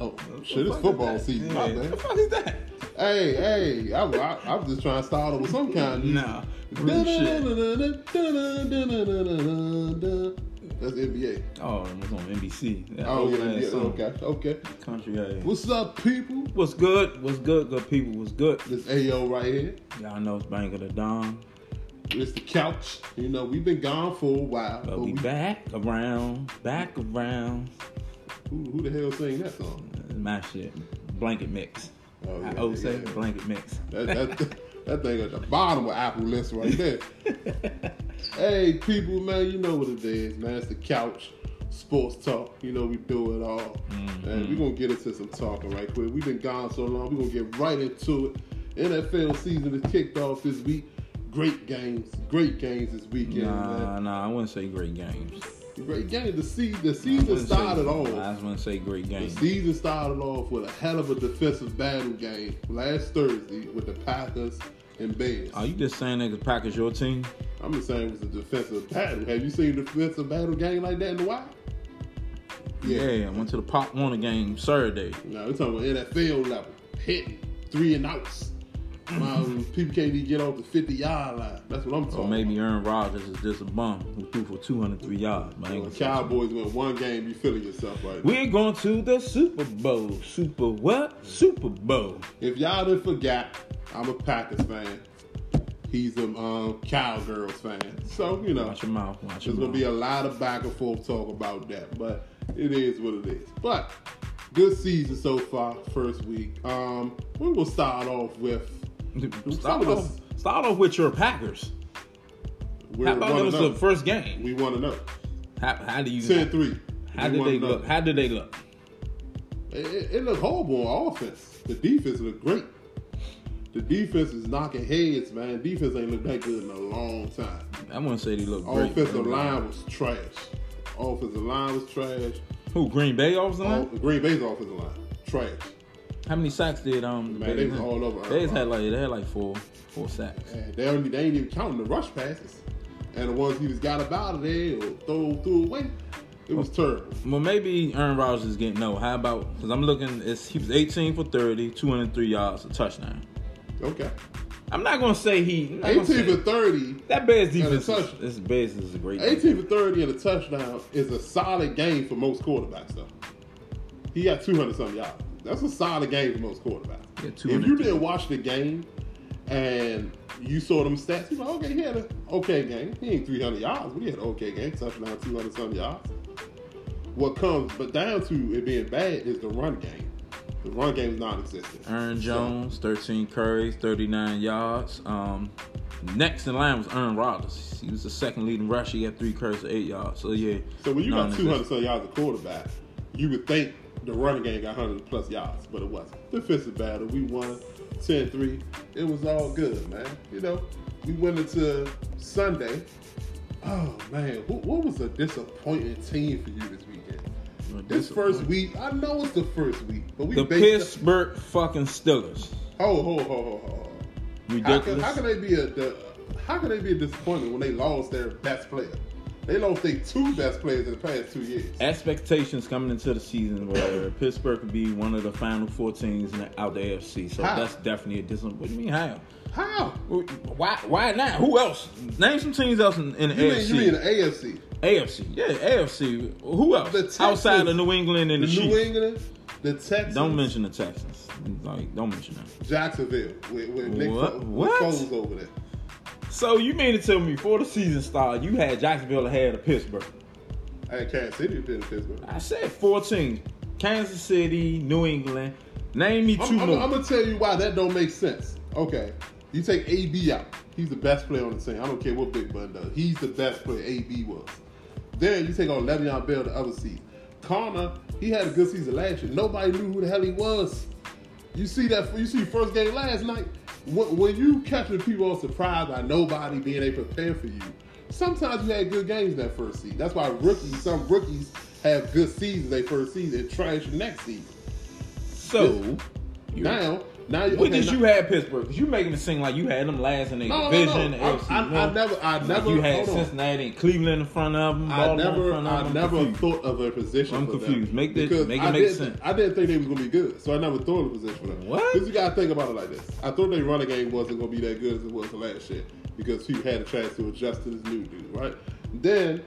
Oh shit! It's football season. My Yeah, bad. the fuck is that? Hey, hey! I, I, I'm just trying to start it with some kind. of Nah, real shit. That's NBA. Oh, it was on NBC. That Oh yeah, yeah. song. Okay, okay. Country ass. What's up, people? What's good? What's good? Good people. What's good? This AO right here. Y'all know it's Bank of the Dawn, It's the couch. You know, we've been gone for a while. but but we we- back around, back around. who, who the hell sang that song? My shit, blanket mix. Oh, I yeah, say yeah. blanket mix. That, that, that thing at the bottom of Apple list right there. hey, people, man, you know what it is, man. It's the couch, sports talk. You know, we do it all. Mm-hmm. And we're going to get into some talking right quick. We've been gone so long, we're going to get right into it. NFL season is kicked off this week. Great games, great games this weekend, man. Nah, nah, I wouldn't say great games. Great game. The season, the season started say, off. I just want to say great The games. season started off with a hell of a defensive battle game last Thursday with the Packers and Bears. Are you just saying that 'cause Packers your team? I'm just saying it was a defensive battle. Have you seen a defensive battle game like that in a while? Yeah, I went to the Pop Warner game Saturday. No, we're talking about NFL level. Hitting three and outs. Um, people can't even get off the 50 yard line. That's what I'm talking Or maybe Aaron Rodgers is just a bum who threw for 203 yards. But I ain't about. gonna say Cowboys win one game, you feeling yourself right now. We're going to the Super Bowl. Super what? Super Bowl. If y'all didn't forget, I'm a Packers fan. He's a um, Cowgirls fan. So, you know, Watch your mouth. Watch your There's gonna be a lot of back and forth talk about that, but it is what it is. But good season so far, first week. Um, we will start off with Start off, start off with your Packers. we're How about that was the oh. first game? We want to know. How, how do you? 10-3. How We did they oh. look? How did they look? It, it, it looked horrible on offense. The defense looked great. The defense is knocking heads, man. Defense ain't looked that good in a long time. I wouldn't say they look great. Offensive line was trash. Offensive line was trash. Who? Green Bay offensive Oh, line? Green Bay's offensive line trash. How many sacks did um? Man, they was have? all over. They had like they had like four four sacks. And they, only, they ain't even counting the rush passes. And the ones he just got about out of there or throw, threw away, it was terrible. Well, maybe Aaron Rodgers is getting no. How about? Because I'm looking. It's, he was 18 for 30, 203 yards, a touchdown. Okay. I'm not gonna say he. I'm not gonna 18 say- for 30. That Bears a defense. Is, this Bears is a great. 18 for 30 and a touchdown is a solid game for most quarterbacks, though. He got 200 something yards. That's a solid game for most quarterbacks. Yeah, if you didn't watch the game and you saw them stats, you like, okay, he had an okay game. He ain't 300 yards, but he had an okay game. Touchdown, 200 something yards. What comes but down to it being bad is the run game. The run game is non-existent. Aaron So- Jones, 13 carries, 39 yards. Um, next in line was Aaron Rodgers. He was the second leading rusher. He had three carries eight yards. So yeah. So when you got 200 some yards of quarterback, you would think the running game got 100 plus yards, but it wasn't. Defensive battle, we won 10-3. It was all good, man. You know, we went into Sunday. Oh man, who, what was a disappointing team for you this weekend? This first week, I know it's the first week, but we The Pittsburgh fucking Steelers. Ho ho ho ho ho. How can, Ridiculous. how can they be a the, how can they be a disappointment when they lost their best player? They lost their two best players in the past two years. Expectations coming into the season where Pittsburgh could be one of the final four teams in the, out the AFC. So How? that's definitely a disappointment. What do you mean how? How? Why? Why not? Who else? Name some teams else in, in the You mean, AFC. you mean the AFC? AFC, yeah, AFC. Who else? The Texans. Outside of New England and The the, New Chiefs. England, the Texans, Don't mention the Texans. Like, don't mention them. Jacksonville with, with Nick, What? Fo- What? Nick Foles over there. So you mean to tell me before the season started, you had Jacksonville ahead of Pittsburgh? I had Kansas City been in Pittsburgh. I said four teams: Kansas City, New England. Name me 2 I'm, I'm, more. I'm gonna tell you why that don't make sense. Okay, you take AB out. He's the best player on the team. I don't care what Big Ben does. He's the best player. AB was. Then you take on Le'Veon Bell the other season. Connor, he had a good season last year. Nobody knew who the hell he was. You see that? You see first game last night. When, you catching people on surprise by nobody being able to prepare for you, sometimes you had good games that first season. That's why rookies, some rookies have good seasons they first season and trash the next season. so you Now Now you What okay, did now- you have Pittsburgh? Because you making it seem like you had them last in their No, no, division. no. the I- I- I never- I Like never- You had. Cincinnati and Cleveland in front of them. I Baltimore never, in front of I them. I'm never confused. thought of a position. I'm for them confused. Make this- because make it I make sense. I didn't think they was gonna be good, so I never thought of a position for them. What? Because you gotta think about it like this. I thought their running game wasn't gonna be that good as it was the last year because he had a chance to adjust to this new dude, right? Then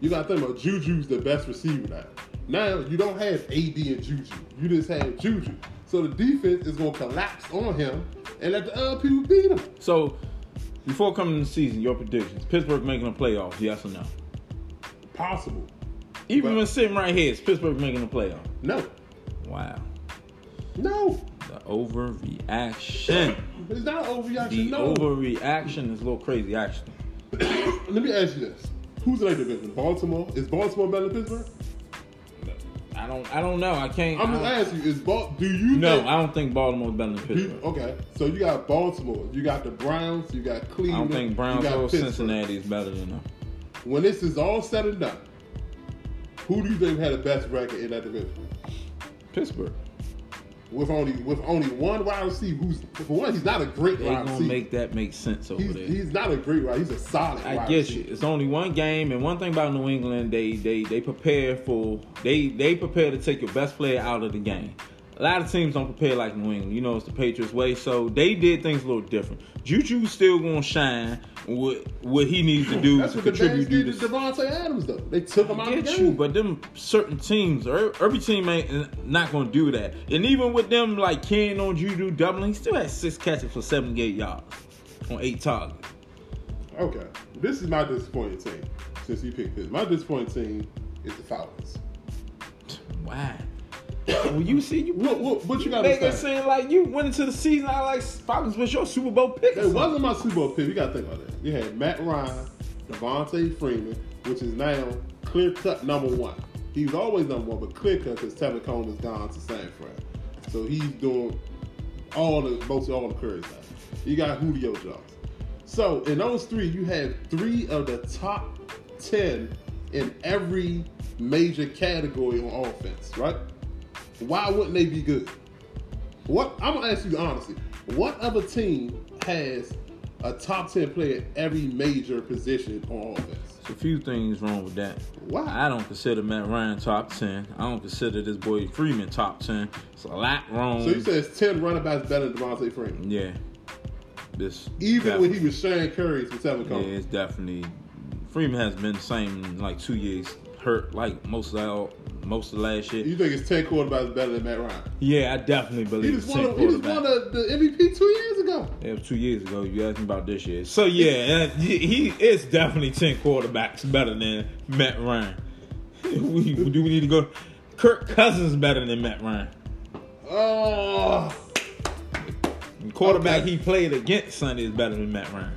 you gotta think about Juju's the best receiver now. Now you don't have AB and Juju. You just have Juju. So the defense is gonna collapse on him and let the other people beat him. So, before coming to the season, your predictions: Pittsburgh making the playoffs? Yes or no? Possible. Even But- when sitting right here, is Pittsburgh making the playoff? No. Wow, No. the overreaction. It's not overreaction. The no. overreaction is a little crazy, actually. Let me ask you this: Who's in that division? Baltimore. Is Baltimore better than Pittsburgh? I don't, I don't know. I can't. I'm just asking you: Is Bal- Do you? no, think- I don't think Baltimore's better than do- Pittsburgh. okay, so you got Baltimore, you got the Browns, you got Cleveland. I Cleveland. don't think Browns you got or Pittsburgh. Cincinnati is better than them. When this is all said and done, who do you think had the best record in that division? Pittsburgh. With only with only one wide receiver, who's for one, he's not a great They wide gonna receiver. make that make sense over he's, there. he's not a great wide. He's a solid. I wide you. receiver. It's only one game, and one thing about New England, they they they prepare for they they prepare to take your best player out of the game. A lot of teams don't prepare like New England. You know, it's the Patriots way, so they did things a little different. Juju's still gonna shine what what he needs to do That's to what contribute Jags did to. Davante Adams though. They took him out of the game. you, but them certain teams, er- every team ain't not gonna do that. And even with them like Ken on Juju doubling, he still had six catches for 78 yards on eight targets. Okay, this is my disappointing team since you picked this. My disappointing team is the Falcons. Why? Well, you see, you What, what, what you got to say? like you went into the season. I like Falcons was your Super Bowl pick. It wasn't my Super Bowl pick. You got to think about that. You had Matt Ryan, Devonta Freeman, which is now clear cut number one. He was always number one, but clear cut because Tevin Coleman is gone to San Fran. So he's doing all the mostly all the curries now. You got Julio Jones. So in those three, you have three of the top ten in every major category on offense, right? Why wouldn't they be good? What I'm gonna ask you honestly, what other team has a top ten player at every major position on offense? There's a few things wrong with that. Why? I don't consider Matt Ryan top ten. I don't consider this boy Freeman top ten. It's a lot wrong. So you say it's ten running backs better than Devonta Freeman, yeah. This even when he was sharing carries with Tevin yeah, it's definitely Freeman has been the same in like two years. Hurt like most of all, most of last year. You think it's ten quarterbacks better than Matt Ryan? Yeah, I definitely He believe just it's won. A, he just won the, the MVP two years ago. It was two years ago. You asked me about this year. So yeah, uh, he he is definitely ten quarterbacks better than Matt Ryan. we, do we need to go? Kirk Cousins better than Matt Ryan. Oh, The quarterback Okay. he played against Sunday is better than Matt Ryan.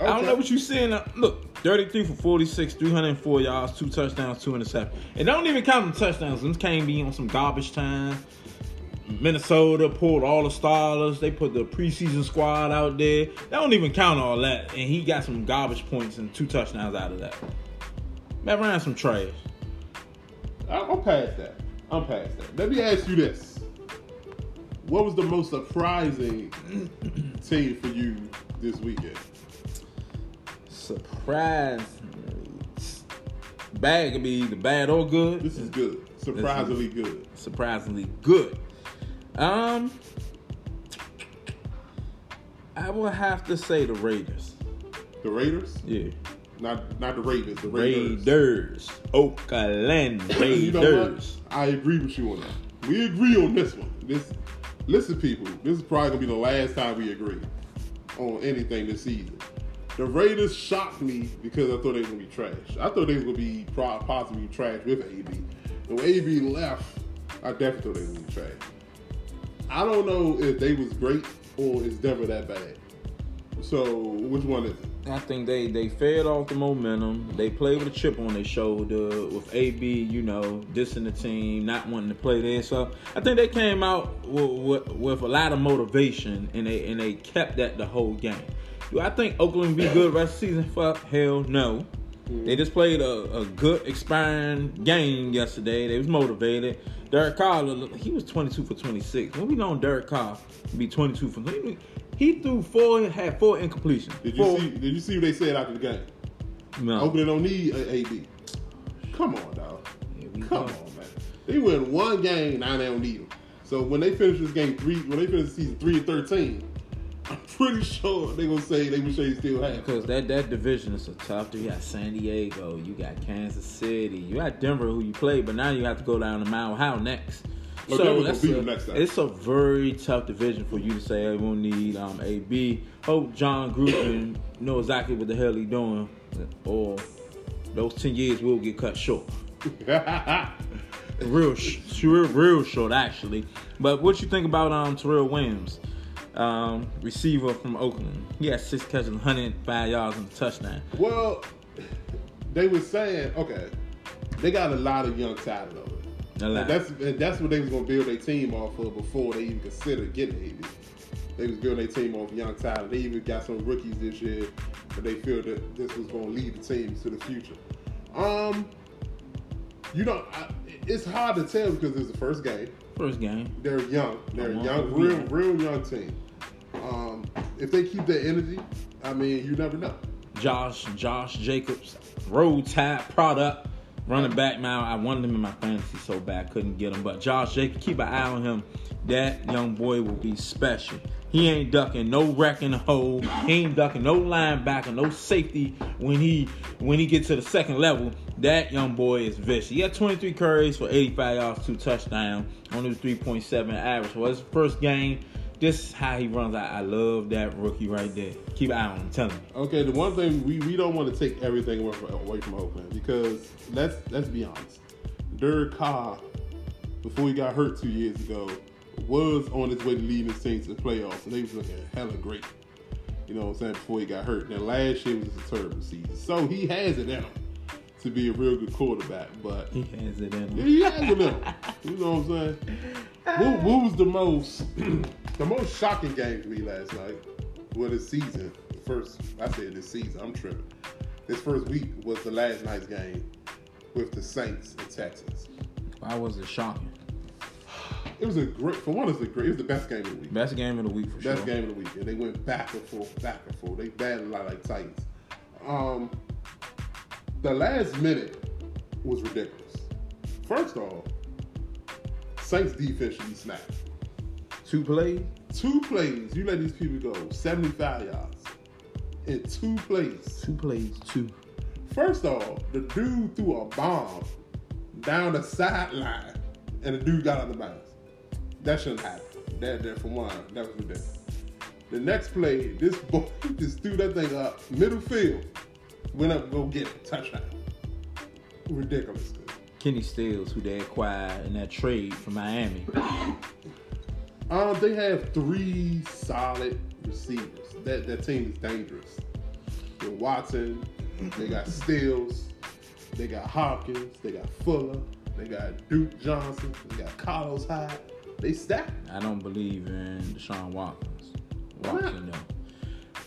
I don't know what you're saying. Look, 33 for 46, 304 yards, two touchdowns, two interceptions. And don't even count the touchdowns. Them can't be on some garbage time. Minnesota pulled all the starters. They put the preseason squad out there. They don't even count all that. And he got some garbage points and two touchdowns out of that. Matt Ryan's some trash. I'm past that. I'm past that. Let me ask you this: What was the most surprising team for you this weekend? Surprise. Bad could be either bad or good. This is good. Surprisingly good. surprisingly good. Um, I will have to say the Raiders. The Raiders, Yeah, not not the Ravens. The Raiders. Raiders, Oakland You know? Raiders. I agree with you on that. We agree on this one. This, listen, people. This is probably gonna be the last time we agree on anything this season. The Raiders shocked me because I thought they were gonna be trash. I thought they were gonna be possibly trash with AB. When AB left, I definitely thought they were gonna be trash. I don't know if they was great or it's never that bad. So which one is it? I think they they fed off the momentum. They played with a chip on their shoulder with AB, you know, dissing the team, not wanting to play there. So I think they came out with, with, with a lot of motivation, and they and they kept that the whole game. Do I think Oakland be good rest of the season? Fuck, hell no. They just played a, a good expiring game yesterday. They was motivated. Derek Carr, he was 22 for 26. When we know Derek Carr be 22 for he threw four, had four incompletions. Did you Four- see? Did you see what they said after the game? No. Oakland don't need a AB. Come on, dog. Come go. on, man. They win one game, now they don't need them. So when they finish this game three, when they finish the season three and thirteen, I'm pretty sure they're gonna say they wish they still had. Because that, that division is a tough. You got San Diego, you got Kansas City, you got Denver, who you play, but now you have to go down to Mount How next. Gonna that's a, it's a very tough division for you to say won't need um, AB. Hope Jon Gruden know exactly what the hell he doing, or those ten years will get cut short. real, sh- real, real short actually. But what you think about um Tyrell Williams, um, receiver from Oakland? He had six catches, 105 yards, and a touchdown. well, they were saying, okay, they got a lot of young talent over there. A lot. And that's and that's what they was gonna build their team off of before they even considered getting AB. They was building their team off young talent. They even got some rookies this year, but they feel that this was gonna lead the team to the future. Um, you know, I, it's hard to tell because it's the first game. First game. They're young. They're a young, real, young. real young team. Um, if they keep their energy, I mean, you never know. Josh, Josh Jacobs, Roll Tide product, running back. Now I wanted him in my fantasy so bad, couldn't get him. But Josh Jacobs, keep an eye on him. That young boy will be special. He ain't ducking no wrecking hole. He ain't ducking no linebacker, no safety when he when he gets to the second level. That young boy is vicious. He had 23 carries for 85 yards, two touchdowns, only 3.7 average. For his first game, this is how he runs. I, I love that rookie right there. Keep an eye on him. Tell him. Okay, the one thing we, we don't want to take everything away from, away from Oakland because let's let's be honest, Derek Carr, before he got hurt two years ago, was on his way to leading his team to the playoffs, and they was looking hella great. You know what I'm saying? Before he got hurt, and last year was a terrible season, so he has it in him to be a real good quarterback. But He has it in him. he has it in him. You know what I'm saying? What, what was the most the most shocking game to me last night? Well, this season, first I said this season, I'm tripping. This first week was the last night's game with the Saints and Texans. Why was it shocking? It was a great, for one, it was a great, it was the best game of the week. Best game of the week for Best sure. Best game of the week, and they went back and forth, back and forth. They battled a lot like Titans. Um, the last minute was ridiculous. First off, Saints defense should be snapped. Two plays. Two plays, you let these people go 75 yards in two plays. Two plays. Two. First off, the dude threw a bomb down the sideline, and the dude got out of bounds. That shouldn't happen. That, that for one, that was ridiculous. The next play, this boy just threw that thing up middle field, went up, go get it, touchdown. Ridiculous. Kenny Stills, who they acquired in that trade from Miami. Um, they have three solid receivers. That that team is dangerous. They Watson, they got Stills, they got Hopkins, they got Fuller, they got Duke Johnson, they got Carlos Hyde. They stacked. I don't believe in Deshaun Watkins. Watkins, no.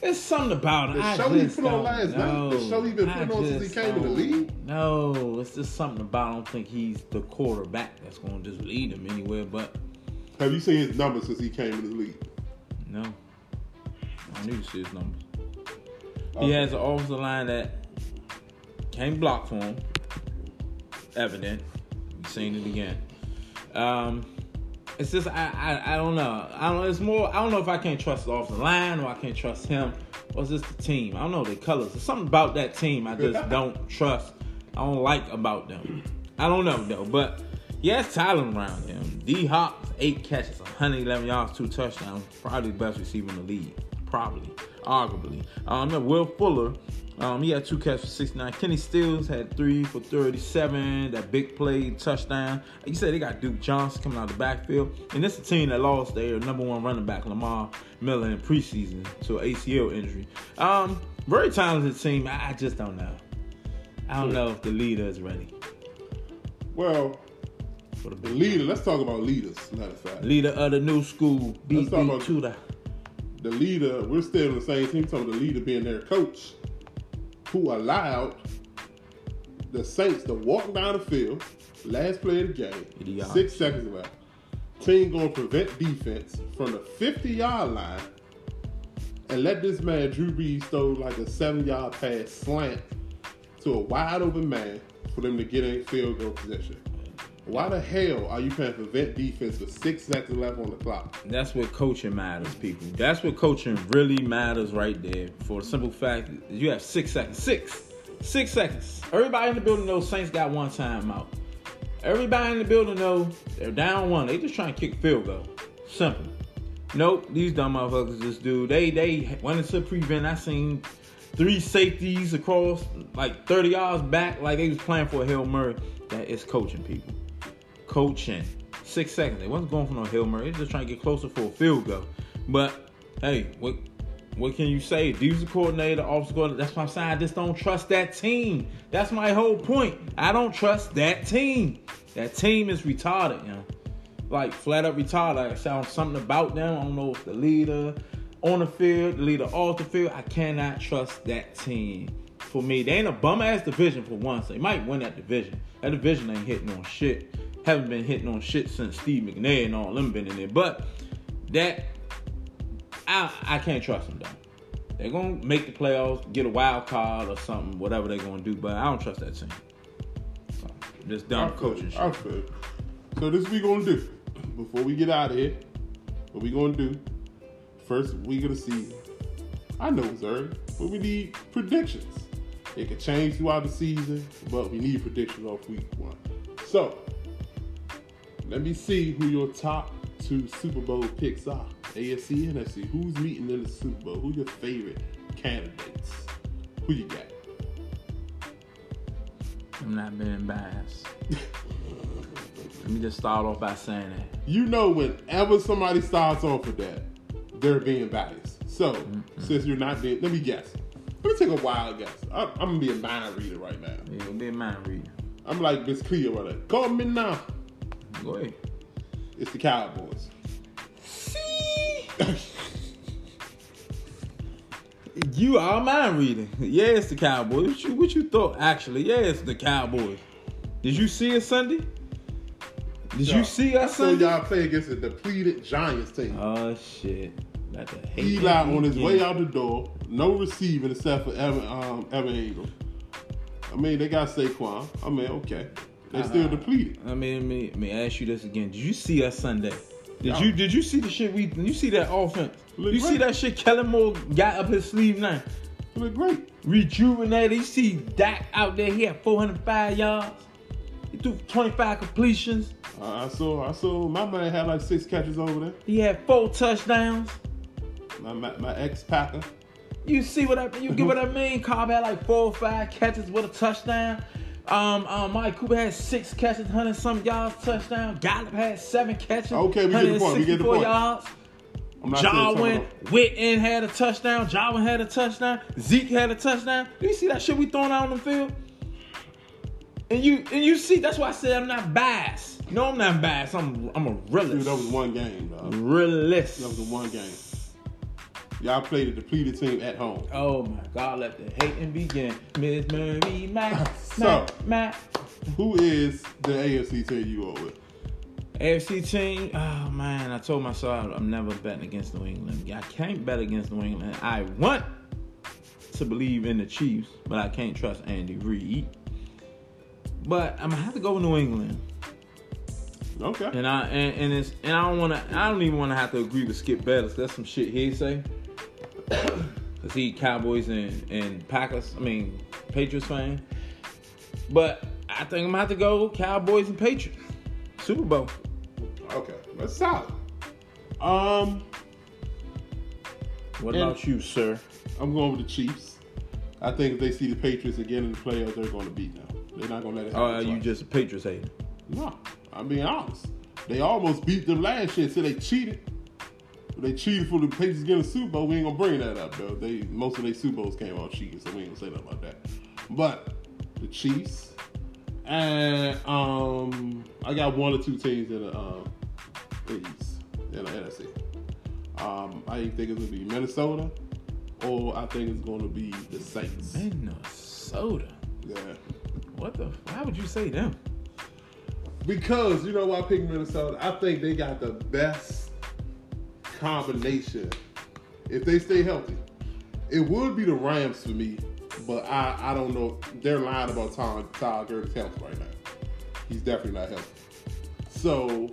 There's something about it. The I show he put on last night, the show he been putting on since he came in the league. No, it's just something about. I don't think he's the quarterback that's going to just lead him anywhere. But Have you seen his numbers since he came in the league? no, I need to see his numbers. Okay. He has an offensive line that can't block for him. Evident. We've seen it again. Um, it's just I, I I don't know. I don't. It's more. I don't know if I can't trust the offensive line or I can't trust him. Or it's just the team. I don't know the colors. There's something about that team I just don't trust. I don't like about them. I don't know though, but he has talent around him. D Hop, eight catches, 111 yards, two touchdowns. Probably the best receiver in the league. Probably, arguably. Um, Will Fuller, um, he had two catches for 69. Kenny Stills had three for 37. That big play touchdown. Like you said, they got Duke Johnson coming out of the backfield, and this is a team that lost their number one running back Lamar Miller in preseason to an ACL injury. Um, very talented team. I I just don't know. I don't know if the leader is ready Well, for the the leader. Let's talk about leaders. Matter of fact, leader of the new school. Let's talk about- to the leader. We're still in the same team. Talking about the leader being their coach, who allowed the Saints to walk down the field, last play of the game, Idiotic. six seconds left. Team going to prevent defense from the 50 yard line and let this man, Drew Brees, throw like a seven yard pass slant to a wide open man for them to get in field goal position. Why the hell are you trying to prevent defense with six seconds left on the clock? That's what coaching matters, people. That's what coaching really matters right there. For the simple fact you have six seconds. Six. Six seconds. Everybody in the building knows Saints got one time out. Everybody in the building knows they're down one. They just trying to kick field goal. Simple. Nope, these dumb motherfuckers just do. They they went into prevent. I seen three safeties across like 30 yards back, like they was playing for a Hail Mary. That is coaching people. Coaching. Six seconds. They wasn't going for no Hail Mary. They just trying to get closer for a field goal. But hey, what what can you say? Defensive coordinator, offensive coordinator. That's why I'm saying I just don't trust that team. That's my whole point. I don't trust that team. That team is retarded, you know. Like flat up retarded. I sound something about them. I don't know if the leader on the field, the leader off the field. I cannot trust that team. For me, they ain't a bum ass division for once. They might win that division. That division ain't hitting on shit. Haven't been hitting on shit since Steve McNair and all them been in there. But that I I can't trust them though. They're gonna make the playoffs, get a wild card or something, whatever they're gonna do. But I don't trust that team. So, just dumb coaching shit. I feel. So this we gonna do before we get out of here. What we gonna do? First we gonna see. I know it's early, but we need predictions. It could change throughout the season, but we need predictions off week one. So let me see who your top two Super Bowl picks are. AFC and NFC. Who's meeting in the Super Bowl? Who your favorite candidates? Who you got? I'm not being biased. Let me just start off by saying that. you know whenever somebody starts off with that, they're being biased. So mm-hmm. since you're not being, let me guess. Let me take a wild guess. I, I'm gonna be a mind reader right now. Yeah, be a mind reader. I'm like Miss Cleo right now. Call me now. Go ahead. It's the Cowboys. See? you are mind reading. Yeah, it's the Cowboys. What you, what you thought, actually? Yeah, it's the Cowboys. Did you see us Sunday? Did you see us So Sunday? y'all play against a depleted Giants team. Oh, shit. Got the hate Eli on his weekend. way out the door. No receiving except for Evan, um, Evan Engram. I mean, they got Saquon. I mean, okay. They still Uh-uh. depleted. I mean, let me, let me ask you this again. Did you see us Sunday? Did you did you see the shit we did you see that offense? Look you see that shit Kellen Moore got up his sleeve now? Look great. Rejuvenated. You see Dak out there, he had 405 yards. He threw 25 completions. Uh, I saw. I saw. My man had like six catches over there. He had four touchdowns. My my, my ex Packer. You see what I you get what I mean? Cobb had like four or five catches with a touchdown. Um, um, Mike Cooper had six catches, 100 some yards, touchdown. Gallup had seven catches, Okay, we get the point, we get the 164 point. yards. I'm not saying Jarwin, something- Witten had a touchdown. Jarwin had a touchdown. Zeke had a touchdown. Do you see that shit we throwing out on the field? And you and you see that's why I said I'm not biased. No, I'm not biased. I'm I'm a realist. Dude, that was one game, dog. realist. That was the one game. Y'all played a depleted team at home. Oh my God, let the hating begin. Miss Murray, Mac, So- Mac, Mac. Who is the AFC team you are with? AFC team, oh man, I told myself I'm never betting against New England. I can't bet against New England. I want to believe in the Chiefs, but I can't trust Andy Reid. But I'm gonna have to go with New England, Okay. and I and, and it's and I don't want to. I don't even want to have to agree with Skip Bayless. That's some shit he say. Cause he Cowboys and and Packers. I mean Patriots fan. But I think I'm gonna have to go Cowboys and Patriots. Super Bowl. Okay. That's solid. Um, What And- about you, sir? I'm going with the Chiefs. I think if they see the Patriots again in the playoffs, they're going to beat them. They're not going to let it Oh, happen. are you just a Patriots hater? No, I'm being honest. They almost beat them last year, so they cheated. They cheated for the Patriots getting a Super Bowl. We ain't gonna bring that up though. They most of their Super Bowls came out cheating, so we ain't gonna say nothing about that. But the Chiefs and um, I got one or two teams in the um, East in the NFC. Um, I think it's gonna be Minnesota, or I think it's gonna be the Saints. Minnesota. Yeah, What the? Why would you say them? Because you know why I picked Minnesota? I think they got the best combination if they stay healthy. It would be the Rams for me, but I, I don't know. They're lying about Tom Todd Gurley's health right now. He's definitely not healthy. So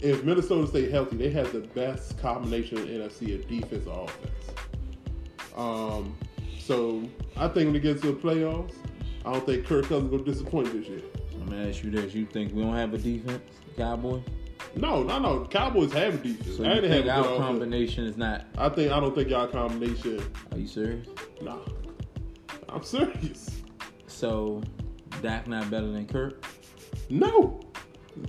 if Minnesota stay healthy, they have the best combination in the NFC of defense or offense. Um, so I think when it gets to the playoffs, I don't think Kirk Cousins will disappoint this year. I'm gonna ask you this: You think we don't have a defense, Cowboys? No, no, no. Cowboys have a defense. So I you didn't think have a our good offense. combination is not? I think I don't think y'all combination. Are you serious? Nah, I'm serious. So Dak not better than Kirk? No.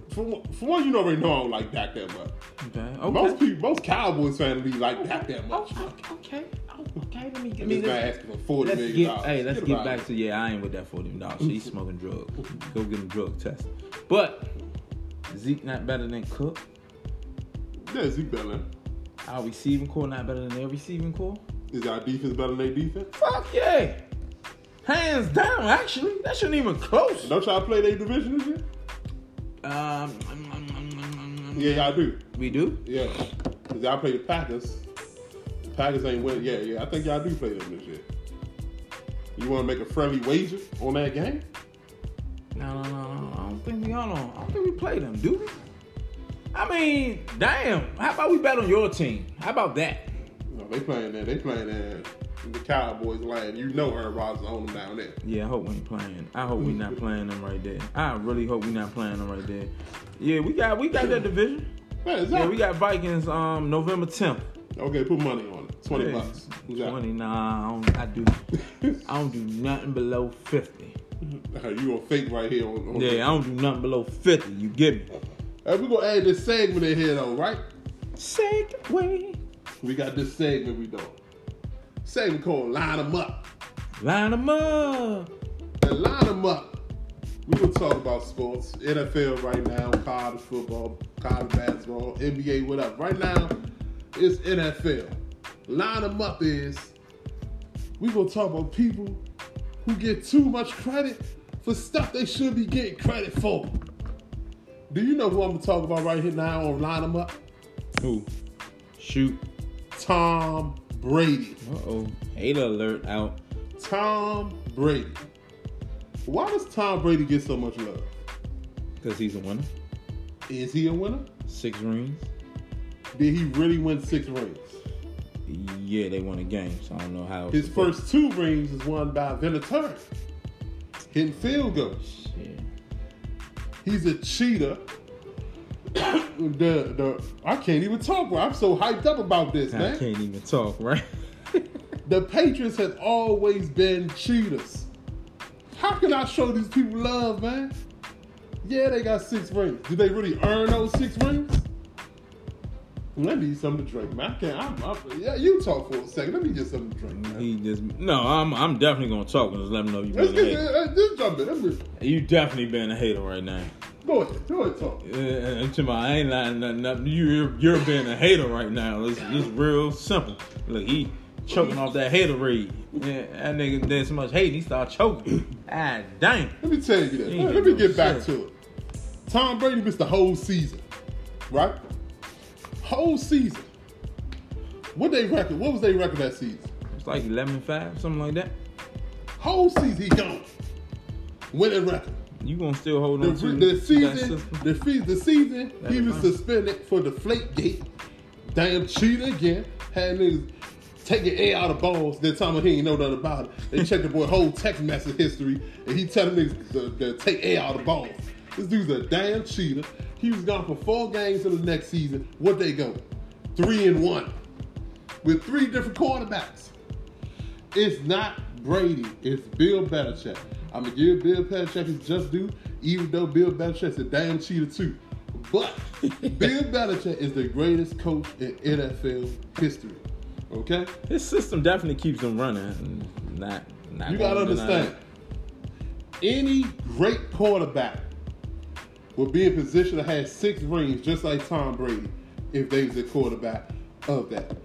For, for one, you know already know I don't like Dak that much. Okay. Okay. Most people, most Cowboys fans be like Dak that Oh, much. okay. Okay. Oh, okay. Let me get me this guy asking for forty Let's million get, dollars. hey, let's Get get about back it. to yeah. I ain't with that forty dollars. He's smoking drugs. Go get him drug test. But Zeke not better than Cook. Yeah, Zeke better. Than. Our receiving core not better than their receiving core. Is our defense better than their defense? Fuck yeah. Hands down. Actually, that shouldn't even close. Don't y'all play their division this year? Um, um, um, um, Yeah, y'all do. we do. Yeah, cause y'all play the Packers. The Packers ain't winning. Yeah, yeah. I think y'all do play them this year. You want to make a friendly wager on that game? No, no, no, no. I don't think we on. I don't think we play them, do we? I mean, damn. How about we bet on your team? How about that? No, they playing there. They playing there. The Cowboys land. You know Aaron Rodgers on them down there. Yeah, I hope we ain't playing. I hope we not playing them right there. I really hope we not playing them right there. Yeah, we got we got that division. Is Yeah, we got Vikings um November 10th. Okay, put money on it. Twenty Yeah, bucks. That? 20, nah, I don't I do I don't do nothing below 50. You gonna fake right here on? on Yeah, I don't do nothing below 50. You get me? Hey, we're gonna add this segment in here though, right? Segway. We got this segment we doing. Segment called Line 'em Up. Line them up. And line them up. We gonna talk about sports, NFL right now, college football, college basketball, NBA, whatever. Right now, it's NFL. Line them up is we gonna talk about people who get too much credit for stuff they should be getting credit for. Do you know who I'm gonna talk about right here now on Line them up? Who? Shoot. Tom Brady. Uh oh. Hater alert out. Tom Brady. Why does Tom Brady get so much love? Because he's a winner. Is he a winner? Six rings. Did he really win six rings? Yeah, they won a game, so I don't know how. His first two rings is won by Vinatieri. Hitting field goals. Shit. He's a cheater. the the I can't even talk. Bro. I'm so hyped up about this, I man. I can't even talk, right? The Patriots have always been cheaters. How can I show these people love, man? Yeah, they got six rings. Did they really earn those six rings? Let me get something to drink, man. I can't. I'm, I'm, yeah, you talk for a second. Let me get something to drink, man. he just no. I'm I'm definitely gonna talk and just let him know you been a hater. just jump in. You definitely been a hater right now. go ahead. Go ahead, talk. Uh, to my, I ain't lying nothing. nothing. You you're being a hater right now. It's, it's real simple. Look, he choking off that haterade. Yeah, that nigga did so much hate, he started choking. Ah, dang. Let me tell you this. You Let me get back shit. to it. Tom Brady missed the whole season, right? Whole season. What they record? What was they record that season? It's like 11 5, something like that. Whole season he gone. Winning record. You gonna still hold The, on to the season, the, fe- the season, he was suspended for the flake gate. Damn cheater again. Had niggas taking A out of balls. That time he ain't know nothing about it. They checked the boy whole text message history, and he telling niggas to, to take A out of balls. This dude's a damn cheater. He was gone for four games in the next season. What they go? Three and one. With three different quarterbacks. It's not Brady. It's Bill Belichick. I'm gonna give Bill Belichick his just due, even though Bill Belichick's a damn cheater too. But Bill Belichick is the greatest coach in NFL history. Okay, His system definitely keeps them running. Not, not you gotta understand. Any great quarterback will be in position to have six rings, just like Tom Brady, if they was the quarterback of that.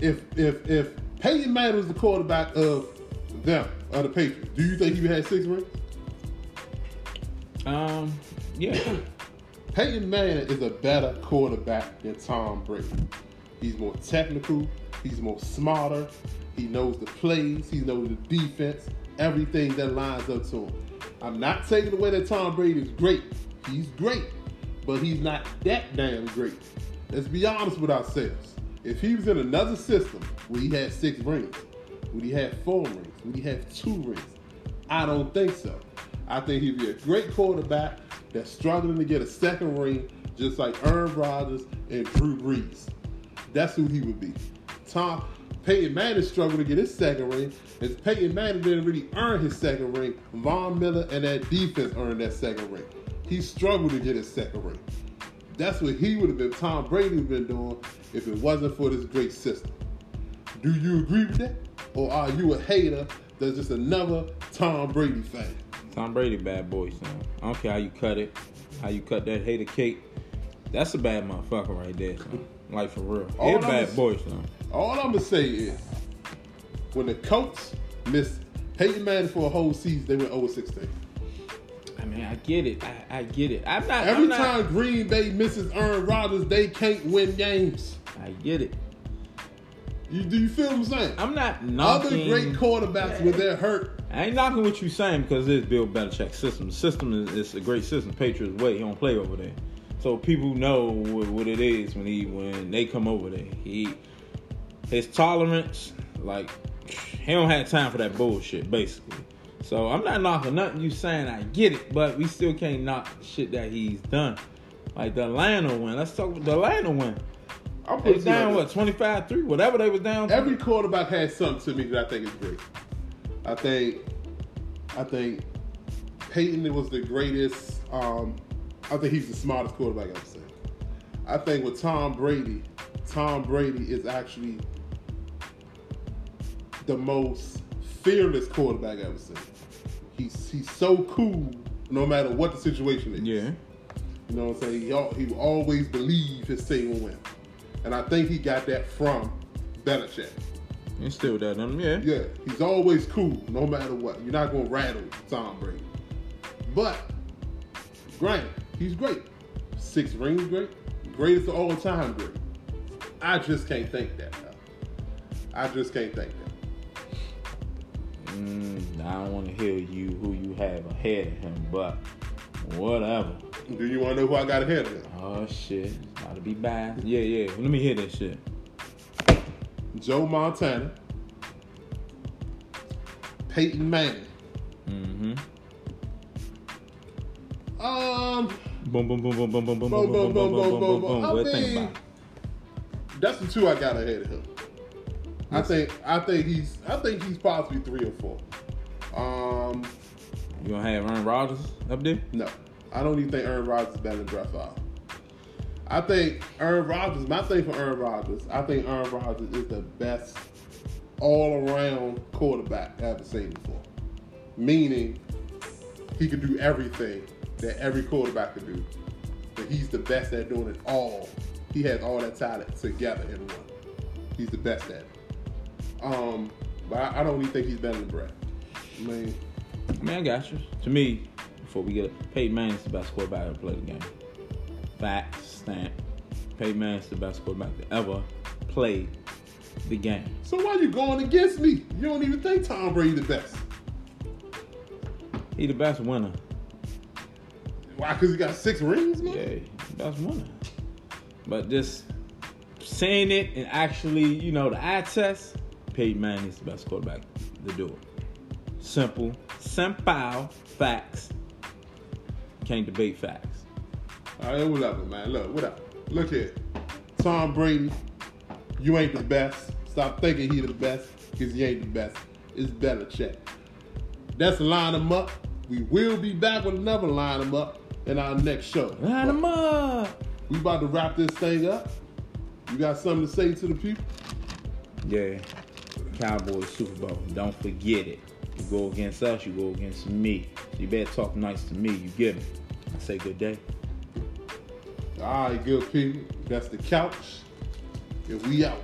If if if Peyton Manning was the quarterback of them, of the Patriots, do you think he would have six rings? Um, yeah. Peyton Manning is a better quarterback than Tom Brady. He's more technical. He's more smarter. He knows the plays. He knows the defense. Everything that lines up to him. I'm not taking away that Tom Brady is great. He's great, but he's not that damn great. Let's be honest with ourselves. If he was in another system where he had six rings, would he have four rings? Would he have two rings? I don't think so. I think he'd be a great quarterback that's struggling to get a second ring, just like Aaron Rodgers and Drew Brees. That's who he would be. Tom Peyton Manning struggled to get his second ring, and Peyton Manning didn't really earn his second ring. Von Miller and that defense earned that second ring. He struggled to get his second ring. That's what he would have been, Tom Brady would have been doing if it wasn't for this great system. Do you agree with that? Or are you a hater that's just another Tom Brady fan? Tom Brady, bad boy, son. I don't care how you cut it, how you cut that hater cake. That's a bad motherfucker right there, son. Like for real. All He's bad boy, son. All I'm gonna say is when the Colts missed Peyton man for a whole season, they went over 16 man. I get it. I, I get it. I'm not. Every I'm not, time Green Bay misses Aaron Rodgers, they can't win games. I get it. You, do you feel what I'm saying? I'm not knocking. Other great quarterbacks yeah. when they're hurt. I ain't knocking what you saying because it's Bill Belichick's system. The system is, a great system. Patriots way he don't play over there, so people know what, what it is when he when they come over there. He his tolerance, like he don't have time for that bullshit. Basically, so I'm not knocking nothing you saying. I get it, but we still can't knock the shit that he's done. Like the Atlanta win. Let's talk about the Atlanta win. I'm They was down what 25-3, whatever they was down. Every quarterback has something to me that I think is great. I think, I think Peyton was the greatest. Um, I think he's the smartest quarterback I've seen. I think with Tom Brady, Tom Brady is actually the most fearless quarterback ever seen. He's he's so cool no matter what the situation is. yeah. You know what I'm saying? He, al- he will always believe his team will win. And I think he got that from Belichick. Still that on him, yeah. Yeah, he's always cool no matter what. You're not going to rattle Tom Brady. But, granted, he's great. Six rings great. Greatest of all time great. I just can't think that. though. I just can't think that. Mm, I don't want to hear you who you have ahead of him, but whatever. Do you want to know who I got ahead of him? Oh shit, gotta be bad. Yeah, yeah. Let me hear that shit. Joe Montana, Peyton Manning. Mm-hmm. Um, Boom, boom, boom, boom, boom, boom, boom, boom, boom, boom, boom, boom, boom, boom, boom, boom. I What you think mean, about? that's the two I got ahead of him. I think I think he's I think he's possibly three or four. Um, You gonna have Aaron Rodgers up there? no, I don't even think Aaron Rodgers is better than Brett Favre. I think Aaron Rodgers. My thing for Aaron Rodgers, I think Aaron Rodgers is the best all-around quarterback I've ever seen before. Meaning, he can do everything that every quarterback can do, but he's the best at doing it all. He has all that talent together in one. He's the best at it. Um, but I, I don't even think he's better than Brett. I mean, I mean, I got you. To me, before we get it, Peyton Manning's the best quarterback to play the game. Facts, stamp. Peyton Manning's the best quarterback to ever play the game. so why are you going against me? You don't even think Tom Brady the best. He the best winner. Why? Because he got six rings, man. Yeah, best winner. But just saying it and actually, you know, the eye test, Peyton Manning's the best quarterback to do it. Simple, simple facts. Can't debate facts. All right, whatever, man. Look, whatever. Look here. Tom Brady, you ain't the best. Stop thinking he the best, because he ain't the best. It's Belichick. That's line up. We will be back with another line up in our next show. Line 'em up. We about to wrap this thing up. You got something to say to the people? Yeah. Cowboys Super Bowl. Don't forget it. You go against us, you go against me. You better talk nice to me. You get me? I say good day. All right, good people. That's the couch. And we out.